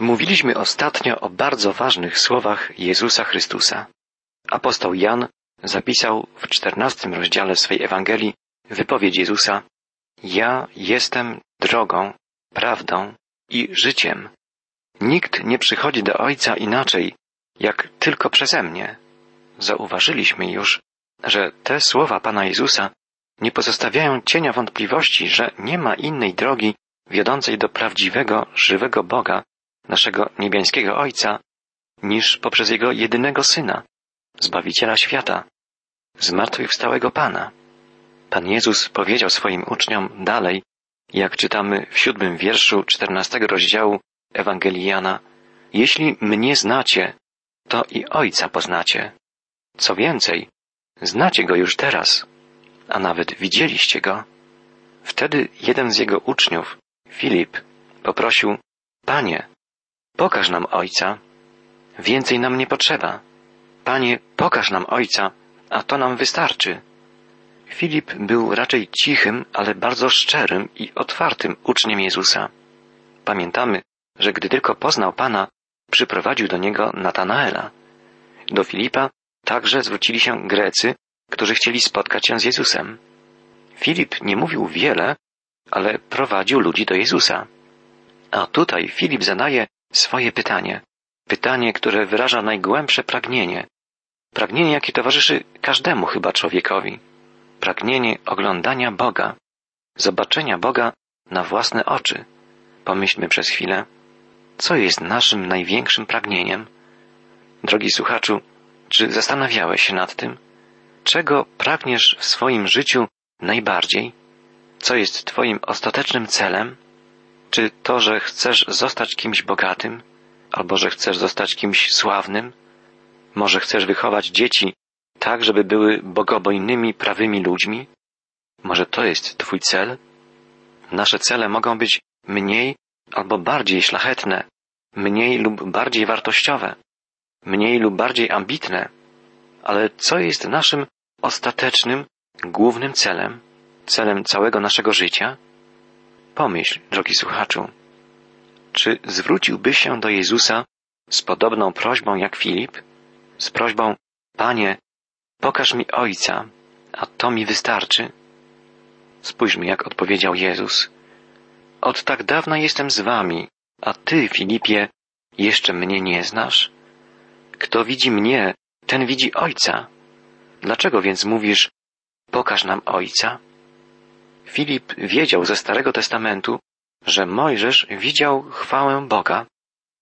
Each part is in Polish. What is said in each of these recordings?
Mówiliśmy ostatnio o bardzo ważnych słowach Jezusa Chrystusa. Apostoł Jan zapisał w czternastym rozdziale swej Ewangelii wypowiedź Jezusa Ja jestem drogą, prawdą i życiem. Nikt nie przychodzi do Ojca inaczej, jak tylko przeze mnie. Zauważyliśmy już, że te słowa Pana Jezusa nie pozostawiają cienia wątpliwości, że nie ma innej drogi wiodącej do prawdziwego, żywego Boga, naszego niebiańskiego Ojca, niż poprzez Jego jedynego Syna, Zbawiciela świata, zmartwychwstałego Pana. Pan Jezus powiedział swoim uczniom dalej, jak czytamy w siódmym wierszu czternastego rozdziału Ewangelii Jana, jeśli mnie znacie, to i Ojca poznacie. Co więcej, znacie Go już teraz, a nawet widzieliście Go. Wtedy jeden z Jego uczniów, Filip, poprosił, Panie, pokaż nam Ojca, więcej nam nie potrzeba. Panie, pokaż nam Ojca, a to nam wystarczy. Filip był raczej cichym, ale bardzo szczerym i otwartym uczniem Jezusa. Pamiętamy, że gdy tylko poznał Pana, przyprowadził do niego Natanaela. Do Filipa także zwrócili się Grecy, którzy chcieli spotkać się z Jezusem. Filip nie mówił wiele, ale prowadził ludzi do Jezusa. A tutaj Filip zadaje swoje pytanie. Pytanie, które wyraża najgłębsze pragnienie. Pragnienie, jakie towarzyszy każdemu chyba człowiekowi. Pragnienie oglądania Boga, zobaczenia Boga na własne oczy. Pomyślmy przez chwilę, co jest naszym największym pragnieniem? Drogi słuchaczu, czy zastanawiałeś się nad tym? Czego pragniesz w swoim życiu najbardziej? Co jest Twoim ostatecznym celem? Czy to, że chcesz zostać kimś bogatym, albo że chcesz zostać kimś sławnym? Może chcesz wychować dzieci tak, żeby były bogobojnymi, prawymi ludźmi? Może to jest Twój cel? Nasze cele mogą być mniej albo bardziej szlachetne, mniej lub bardziej wartościowe, mniej lub bardziej ambitne, ale co jest naszym ostatecznym, głównym celem, celem całego naszego życia? Pomyśl, drogi słuchaczu, czy zwróciłbyś się do Jezusa z podobną prośbą jak Filip? Z prośbą, Panie, pokaż mi Ojca, a to mi wystarczy? Spójrzmy, jak odpowiedział Jezus. Od tak dawna jestem z wami, a ty, Filipie, jeszcze mnie nie znasz? Kto widzi mnie, ten widzi Ojca. Dlaczego więc mówisz, pokaż nam Ojca? Filip wiedział ze Starego Testamentu, że Mojżesz widział chwałę Boga,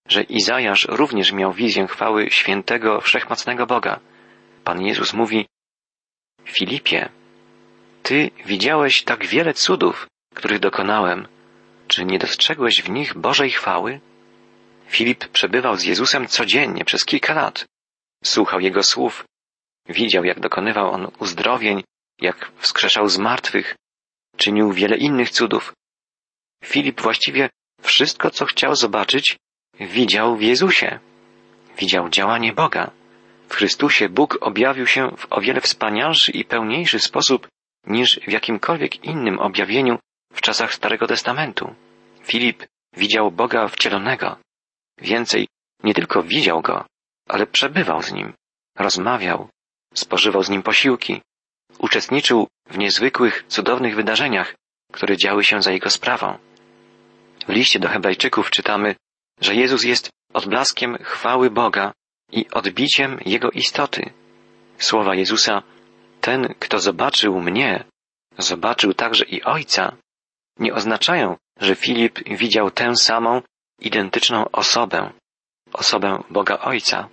że Izajasz również miał wizję chwały świętego, wszechmocnego Boga. Pan Jezus mówi, Filipie, Ty widziałeś tak wiele cudów, których dokonałem, czy nie dostrzegłeś w nich Bożej chwały? Filip przebywał z Jezusem codziennie przez kilka lat. Słuchał Jego słów, widział, jak dokonywał On uzdrowień, jak wskrzeszał z martwych, czynił wiele innych cudów. Filip właściwie wszystko, co chciał zobaczyć, widział w Jezusie. Widział działanie Boga. W Chrystusie Bóg objawił się w o wiele wspanialszy i pełniejszy sposób niż w jakimkolwiek innym objawieniu w czasach Starego Testamentu. Filip widział Boga wcielonego. Więcej, nie tylko widział Go, ale przebywał z Nim, rozmawiał, spożywał z Nim posiłki, uczestniczył w niezwykłych, cudownych wydarzeniach, które działy się za Jego sprawą. W liście do Hebrajczyków czytamy, że Jezus jest odblaskiem chwały Boga i odbiciem Jego istoty. Słowa Jezusa, ten, kto zobaczył mnie, zobaczył także i Ojca, nie oznaczają, że Filip widział tę samą, identyczną osobę, osobę Boga Ojca,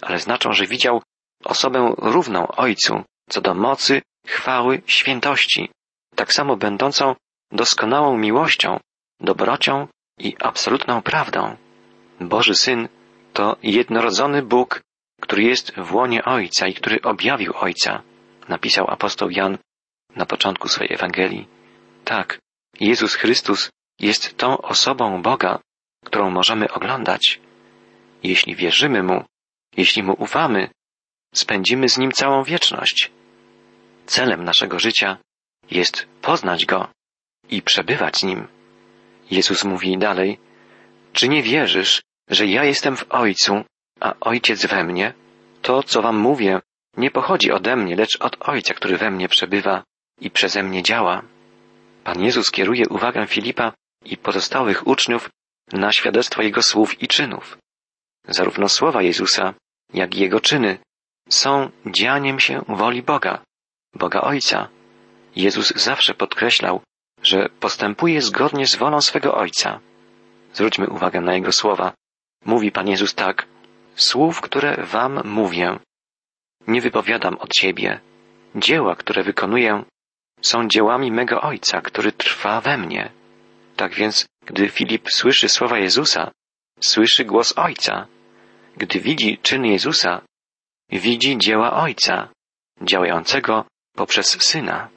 ale znaczą, że widział osobę równą Ojcu co do mocy, chwały, świętości, tak samo będącą doskonałą miłością, dobrocią i absolutną prawdą. Boży Syn to jednorodzony Bóg, który jest w łonie Ojca i który objawił Ojca, napisał apostoł Jan na początku swojej Ewangelii. Tak, Jezus Chrystus jest tą osobą Boga, którą możemy oglądać. Jeśli wierzymy Mu, jeśli Mu ufamy, spędzimy z Nim całą wieczność. Celem naszego życia jest poznać Go i przebywać z Nim. Jezus mówi dalej, Czy nie wierzysz, że ja jestem w Ojcu, a Ojciec we mnie? To, co wam mówię, nie pochodzi ode mnie, lecz od Ojca, który we mnie przebywa i przeze mnie działa. Pan Jezus kieruje uwagę Filipa i pozostałych uczniów na świadectwo Jego słów i czynów. Zarówno słowa Jezusa, jak i Jego czyny są dzianiem się woli Boga, Boga Ojca. Jezus zawsze podkreślał, że postępuje zgodnie z wolą swego Ojca. Zwróćmy uwagę na Jego słowa. Mówi Pan Jezus tak, słów, które Wam mówię, nie wypowiadam od siebie. Dzieła, które wykonuję, są dziełami mego Ojca, który trwa we mnie. Tak więc, gdy Filip słyszy słowa Jezusa, słyszy głos Ojca. Gdy widzi czyn Jezusa, widzi dzieła Ojca, działającego poprzez Syna.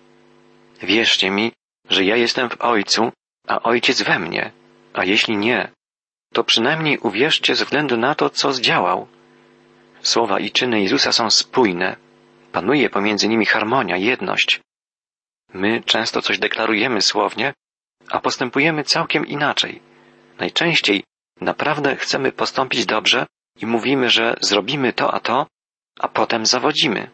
Wierzcie mi, że ja jestem w Ojcu, a Ojciec we mnie, a jeśli nie, to przynajmniej uwierzcie ze względu na to, co zdziałał. Słowa i czyny Jezusa są spójne. Panuje pomiędzy nimi harmonia, jedność. My często coś deklarujemy słownie, a postępujemy całkiem inaczej. Najczęściej naprawdę chcemy postąpić dobrze i mówimy, że zrobimy to a to, a potem zawodzimy.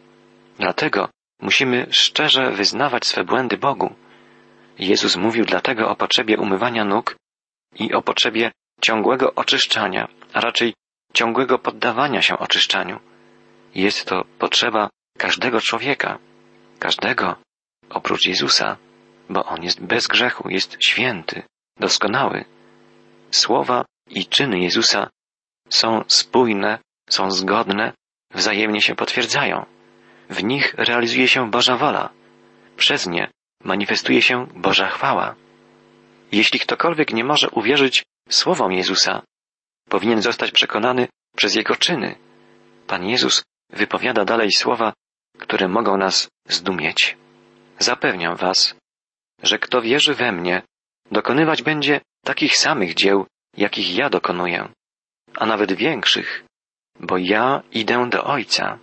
Dlatego musimy szczerze wyznawać swe błędy Bogu. Jezus mówił dlatego o potrzebie umywania nóg i o potrzebie ciągłego oczyszczania, a raczej ciągłego poddawania się oczyszczaniu. Jest to potrzeba każdego człowieka, każdego oprócz Jezusa, bo On jest bez grzechu, jest święty, doskonały. Słowa i czyny Jezusa są spójne, są zgodne, wzajemnie się potwierdzają. W nich realizuje się Boża wola. Przez nie manifestuje się Boża chwała. Jeśli ktokolwiek nie może uwierzyć słowom Jezusa, powinien zostać przekonany przez Jego czyny. Pan Jezus wypowiada dalej słowa, które mogą nas zdumieć. Zapewniam Was, że kto wierzy we mnie, dokonywać będzie takich samych dzieł, jakich ja dokonuję, a nawet większych, bo ja idę do Ojca.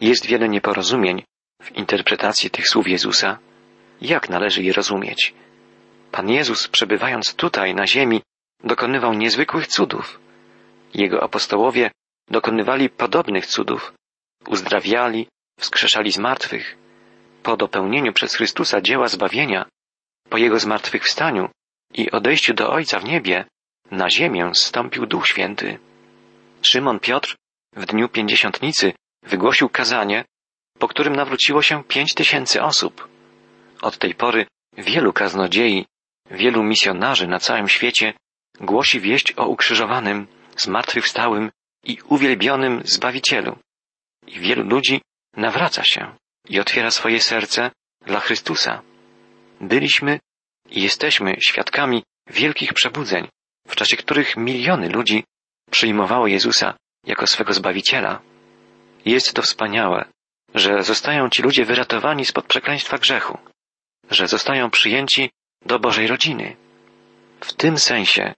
Jest wiele nieporozumień w interpretacji tych słów Jezusa. Jak należy je rozumieć? Pan Jezus, przebywając tutaj na ziemi, dokonywał niezwykłych cudów. Jego apostołowie dokonywali podobnych cudów, uzdrawiali, wskrzeszali zmartwych. Po dopełnieniu przez Chrystusa dzieła zbawienia, po Jego zmartwychwstaniu i odejściu do Ojca w niebie, na ziemię zstąpił Duch Święty. Szymon Piotr w dniu pięćdziesiątnicy wygłosił kazanie, po którym nawróciło się pięć tysięcy osób. Od tej pory wielu kaznodziei, wielu misjonarzy na całym świecie głosi wieść o ukrzyżowanym, zmartwychwstałym i uwielbionym Zbawicielu. I wielu ludzi nawraca się i otwiera swoje serce dla Chrystusa. Byliśmy i jesteśmy świadkami wielkich przebudzeń, w czasie których miliony ludzi przyjmowało Jezusa jako swego Zbawiciela. Jest to wspaniałe, że zostają ci ludzie wyratowani spod przekleństwa grzechu, że zostają przyjęci do Bożej rodziny. W tym sensie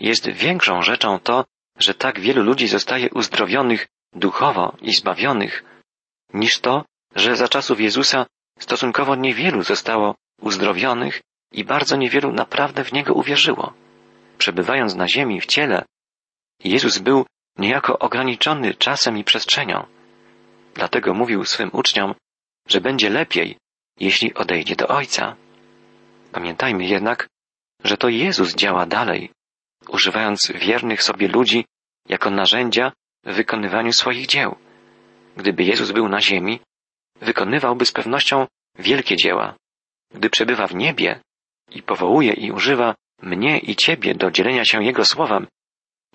jest większą rzeczą to, że tak wielu ludzi zostaje uzdrowionych duchowo i zbawionych, niż to, że za czasów Jezusa stosunkowo niewielu zostało uzdrowionych i bardzo niewielu naprawdę w Niego uwierzyło. Przebywając na ziemi w ciele, Jezus był niejako ograniczony czasem i przestrzenią. Dlatego mówił swym uczniom, że będzie lepiej, jeśli odejdzie do Ojca. Pamiętajmy jednak, że to Jezus działa dalej, używając wiernych sobie ludzi jako narzędzia w wykonywaniu swoich dzieł. Gdyby Jezus był na ziemi, wykonywałby z pewnością wielkie dzieła. Gdy przebywa w niebie i powołuje i używa mnie i ciebie do dzielenia się Jego słowem,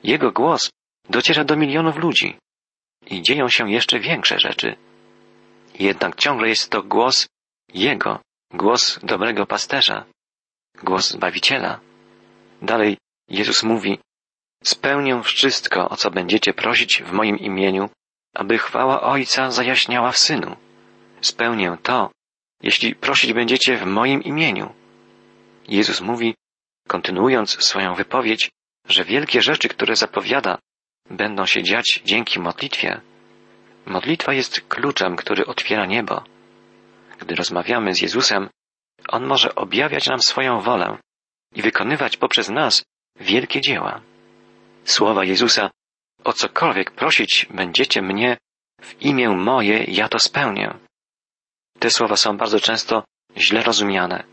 Jego głos dociera do milionów ludzi i dzieją się jeszcze większe rzeczy. Jednak ciągle jest to głos Jego, głos dobrego pasterza, głos Zbawiciela. Dalej Jezus mówi, spełnię wszystko, o co będziecie prosić w moim imieniu, aby chwała Ojca zajaśniała w Synu. Spełnię to, jeśli prosić będziecie w moim imieniu. Jezus mówi, kontynuując swoją wypowiedź, że wielkie rzeczy, które zapowiada, będą się dziać dzięki modlitwie. Modlitwa jest kluczem, który otwiera niebo. Gdy rozmawiamy z Jezusem, On może objawiać nam swoją wolę i wykonywać poprzez nas wielkie dzieła. Słowa Jezusa, o cokolwiek prosić będziecie mnie, w imię moje ja to spełnię. Te słowa są bardzo często źle rozumiane.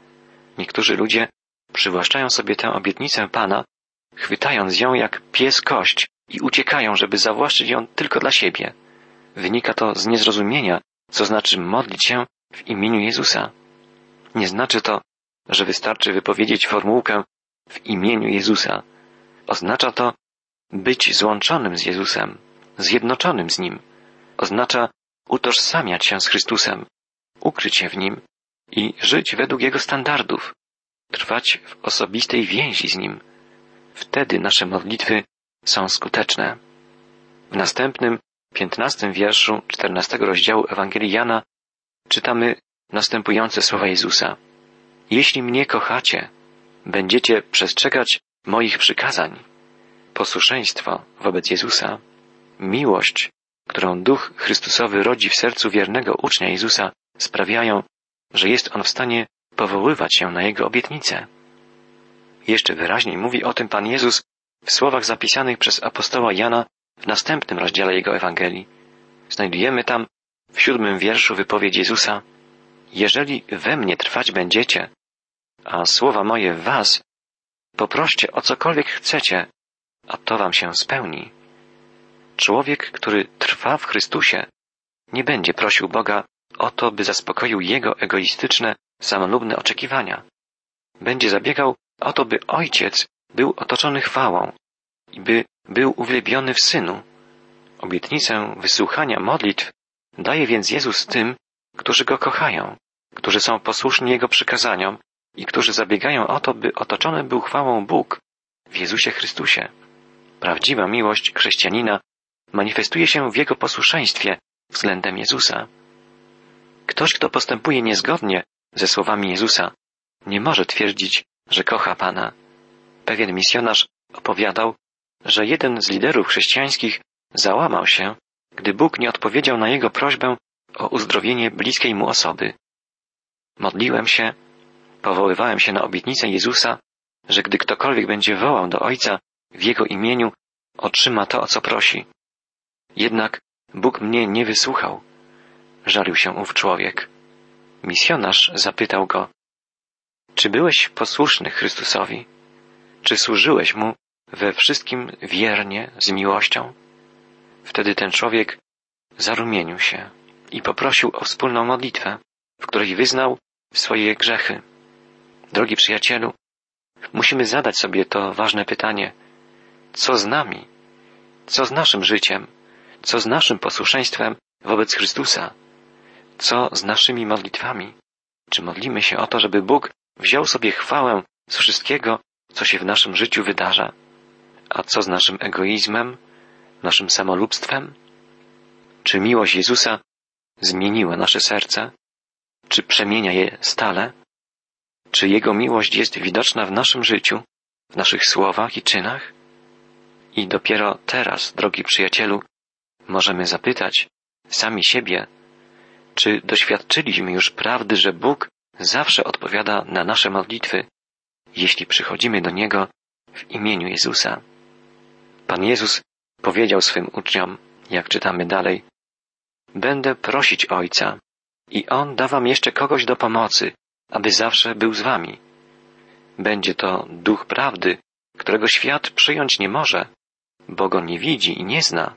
Niektórzy ludzie przywłaszczają sobie tę obietnicę Pana, chwytając ją jak pies kość i uciekają, żeby zawłaszczyć ją tylko dla siebie. Wynika to z niezrozumienia, co znaczy modlić się w imieniu Jezusa. Nie znaczy to, że wystarczy wypowiedzieć formułkę w imieniu Jezusa. Oznacza to być złączonym z Jezusem, zjednoczonym z Nim. Oznacza utożsamiać się z Chrystusem, ukryć się w Nim i żyć według Jego standardów, trwać w osobistej więzi z Nim. Wtedy nasze modlitwy są skuteczne. W następnym, piętnastym wierszu czternastego rozdziału Ewangelii Jana czytamy następujące słowa Jezusa. Jeśli mnie kochacie, będziecie przestrzegać moich przykazań. Posłuszeństwo wobec Jezusa, miłość, którą Duch Chrystusowy rodzi w sercu wiernego ucznia Jezusa, sprawiają, że jest on w stanie powoływać się na Jego obietnice. Jeszcze wyraźniej mówi o tym Pan Jezus w słowach zapisanych przez apostoła Jana w następnym rozdziale jego Ewangelii. Znajdujemy tam w siódmym wierszu wypowiedź Jezusa Jeżeli we mnie trwać będziecie, a słowa moje w was, poproście o cokolwiek chcecie, a to wam się spełni. Człowiek, który trwa w Chrystusie, nie będzie prosił Boga o to, by zaspokoił jego egoistyczne, samolubne oczekiwania. Będzie zabiegał o to, by Ojciec był otoczony chwałą i by był uwielbiony w Synu. Obietnicę wysłuchania modlitw daje więc Jezus tym, którzy Go kochają, którzy są posłuszni Jego przykazaniom i którzy zabiegają o to, by otoczony był chwałą Bóg w Jezusie Chrystusie. Prawdziwa miłość chrześcijanina manifestuje się w jego posłuszeństwie względem Jezusa. Ktoś, kto postępuje niezgodnie ze słowami Jezusa, nie może twierdzić, że kocha Pana. Pewien misjonarz opowiadał, że jeden z liderów chrześcijańskich załamał się, gdy Bóg nie odpowiedział na jego prośbę o uzdrowienie bliskiej mu osoby. Modliłem się, powoływałem się na obietnicę Jezusa, że gdy ktokolwiek będzie wołał do Ojca w Jego imieniu, otrzyma to, o co prosi. Jednak Bóg mnie nie wysłuchał. Żalił się ów człowiek. Misjonarz zapytał go, czy byłeś posłuszny Chrystusowi? Czy służyłeś Mu we wszystkim wiernie, z miłością? Wtedy ten człowiek zarumienił się i poprosił o wspólną modlitwę, w której wyznał swoje grzechy. Drogi przyjacielu, musimy zadać sobie to ważne pytanie. Co z nami? Co z naszym życiem? Co z naszym posłuszeństwem wobec Chrystusa? Co z naszymi modlitwami? Czy modlimy się o to, żeby Bóg wziął sobie chwałę z wszystkiego, co się w naszym życiu wydarza? A co z naszym egoizmem, naszym samolubstwem? Czy miłość Jezusa zmieniła nasze serce? Czy przemienia je stale? Czy Jego miłość jest widoczna w naszym życiu, w naszych słowach i czynach? I dopiero teraz, drogi przyjacielu, możemy zapytać sami siebie, czy doświadczyliśmy już prawdy, że Bóg zawsze odpowiada na nasze modlitwy, jeśli przychodzimy do Niego w imieniu Jezusa? Pan Jezus powiedział swym uczniom, jak czytamy dalej, Będę prosić Ojca i On da wam jeszcze kogoś do pomocy, aby zawsze był z wami. Będzie to duch prawdy, którego świat przyjąć nie może, bo go nie widzi i nie zna.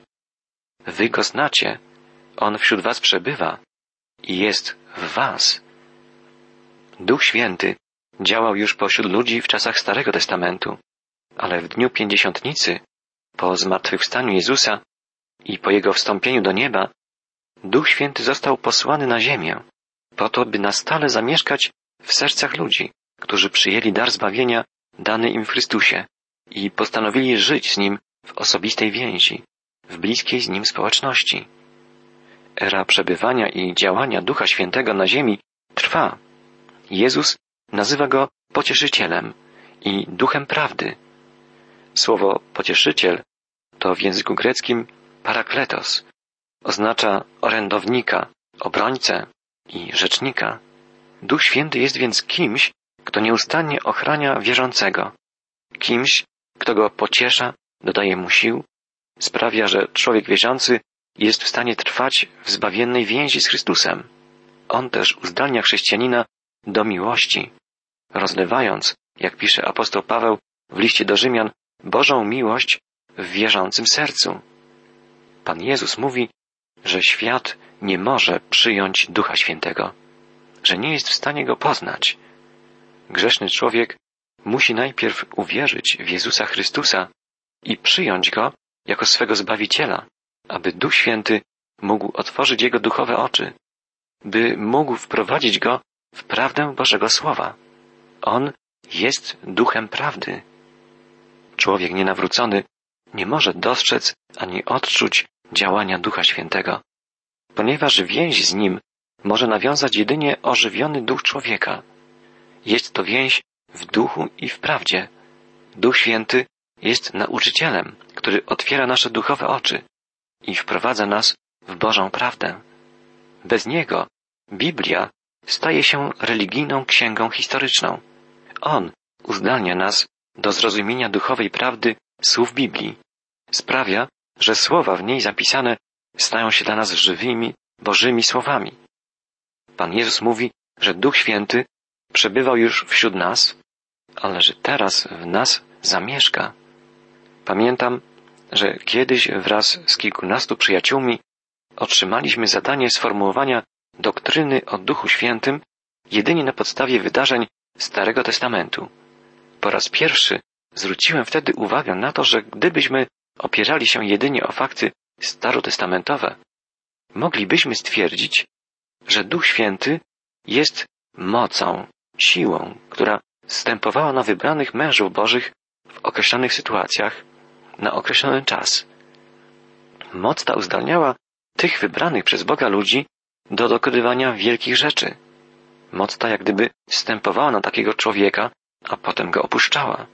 Wy go znacie, on wśród was przebywa i jest w was. Duch Święty działał już pośród ludzi w czasach Starego Testamentu, ale w dniu pięćdziesiątnicy, po zmartwychwstaniu Jezusa i po jego wstąpieniu do nieba, Duch Święty został posłany na ziemię, po to, by na stale zamieszkać w sercach ludzi, którzy przyjęli dar zbawienia dany im w Chrystusie i postanowili żyć z Nim w osobistej więzi, w bliskiej z Nim społeczności. Era przebywania i działania Ducha Świętego na ziemi trwa. Jezus nazywa go pocieszycielem i duchem prawdy. Słowo pocieszyciel to w języku greckim parakletos. Oznacza orędownika, obrońcę i rzecznika. Duch Święty jest więc kimś, kto nieustannie ochrania wierzącego, kimś, kto go pociesza, dodaje mu sił, sprawia, że człowiek wierzący jest w stanie trwać w zbawiennej więzi z Chrystusem. On też uzdalnia chrześcijanina do miłości, rozlewając, jak pisze apostoł Paweł w liście do Rzymian, Bożą miłość w wierzącym sercu. Pan Jezus mówi, że świat nie może przyjąć Ducha Świętego, że nie jest w stanie go poznać. Grzeszny człowiek musi najpierw uwierzyć w Jezusa Chrystusa i przyjąć go jako swego Zbawiciela, aby Duch Święty mógł otworzyć jego duchowe oczy, by mógł wprowadzić go w prawdę Bożego Słowa. On jest duchem prawdy. Człowiek nienawrócony nie może dostrzec ani odczuć działania Ducha Świętego, ponieważ więź z nim może nawiązać jedynie ożywiony duch człowieka. Jest to więź w duchu i w prawdzie. Duch Święty jest nauczycielem, który otwiera nasze duchowe oczy i wprowadza nas w Bożą prawdę. Bez niego Biblia staje się religijną księgą historyczną. On uzdalnia nas do zrozumienia duchowej prawdy słów Biblii. Sprawia, że słowa w niej zapisane stają się dla nas żywymi, Bożymi słowami. Pan Jezus mówi, że Duch Święty przebywał już wśród nas, ale że teraz w nas zamieszka. Pamiętam, że kiedyś wraz z kilkunastu przyjaciółmi otrzymaliśmy zadanie sformułowania doktryny o Duchu Świętym jedynie na podstawie wydarzeń Starego Testamentu. Po raz pierwszy zwróciłem wtedy uwagę na to, że gdybyśmy opierali się jedynie o fakty starotestamentowe, moglibyśmy stwierdzić, że Duch Święty jest mocą, siłą, która stępowała na wybranych mężów Bożych w określonych sytuacjach na określony czas. Moc ta uzdalniała tych wybranych przez Boga ludzi do dokonywania wielkich rzeczy. Moc ta jak gdyby wstępowała na takiego człowieka, a potem go opuszczała.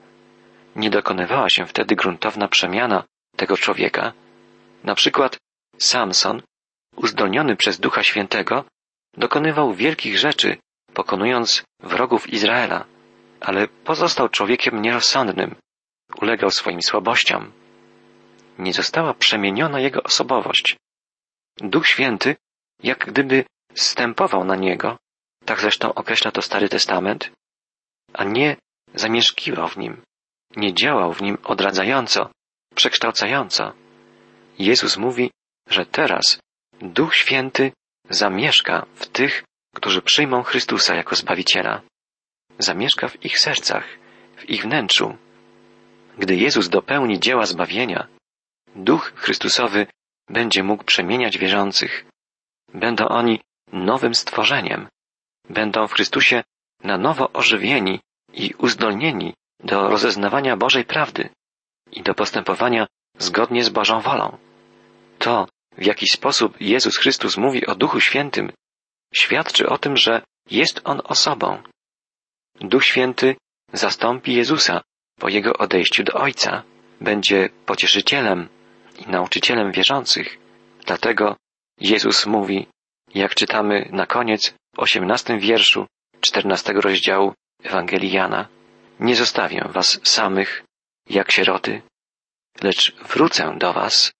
Nie dokonywała się wtedy gruntowna przemiana tego człowieka. Na przykład Samson, uzdolniony przez Ducha Świętego, dokonywał wielkich rzeczy, pokonując wrogów Izraela, ale pozostał człowiekiem nierozsądnym, ulegał swoim słabościom. Nie została przemieniona jego osobowość. Duch Święty jak gdyby stępował na niego, tak zresztą określa to Stary Testament, a nie zamieszkiwał w nim, nie działał w nim odradzająco, przekształcająco. Jezus mówi, że teraz Duch Święty zamieszka w tych, którzy przyjmą Chrystusa jako Zbawiciela. Zamieszka w ich sercach, w ich wnętrzu. Gdy Jezus dopełni dzieła zbawienia, Duch Chrystusowy będzie mógł przemieniać wierzących. Będą oni nowym stworzeniem. Będą w Chrystusie na nowo ożywieni i uzdolnieni do rozeznawania Bożej prawdy i do postępowania zgodnie z Bożą wolą. To, w jaki sposób Jezus Chrystus mówi o Duchu Świętym, świadczy o tym, że jest On osobą. Duch Święty zastąpi Jezusa po Jego odejściu do Ojca. Będzie pocieszycielem i nauczycielem wierzących. Dlatego Jezus mówi, jak czytamy na koniec w osiemnastym wierszu czternastego rozdziału Ewangelii Jana, nie zostawię was samych jak sieroty, lecz wrócę do was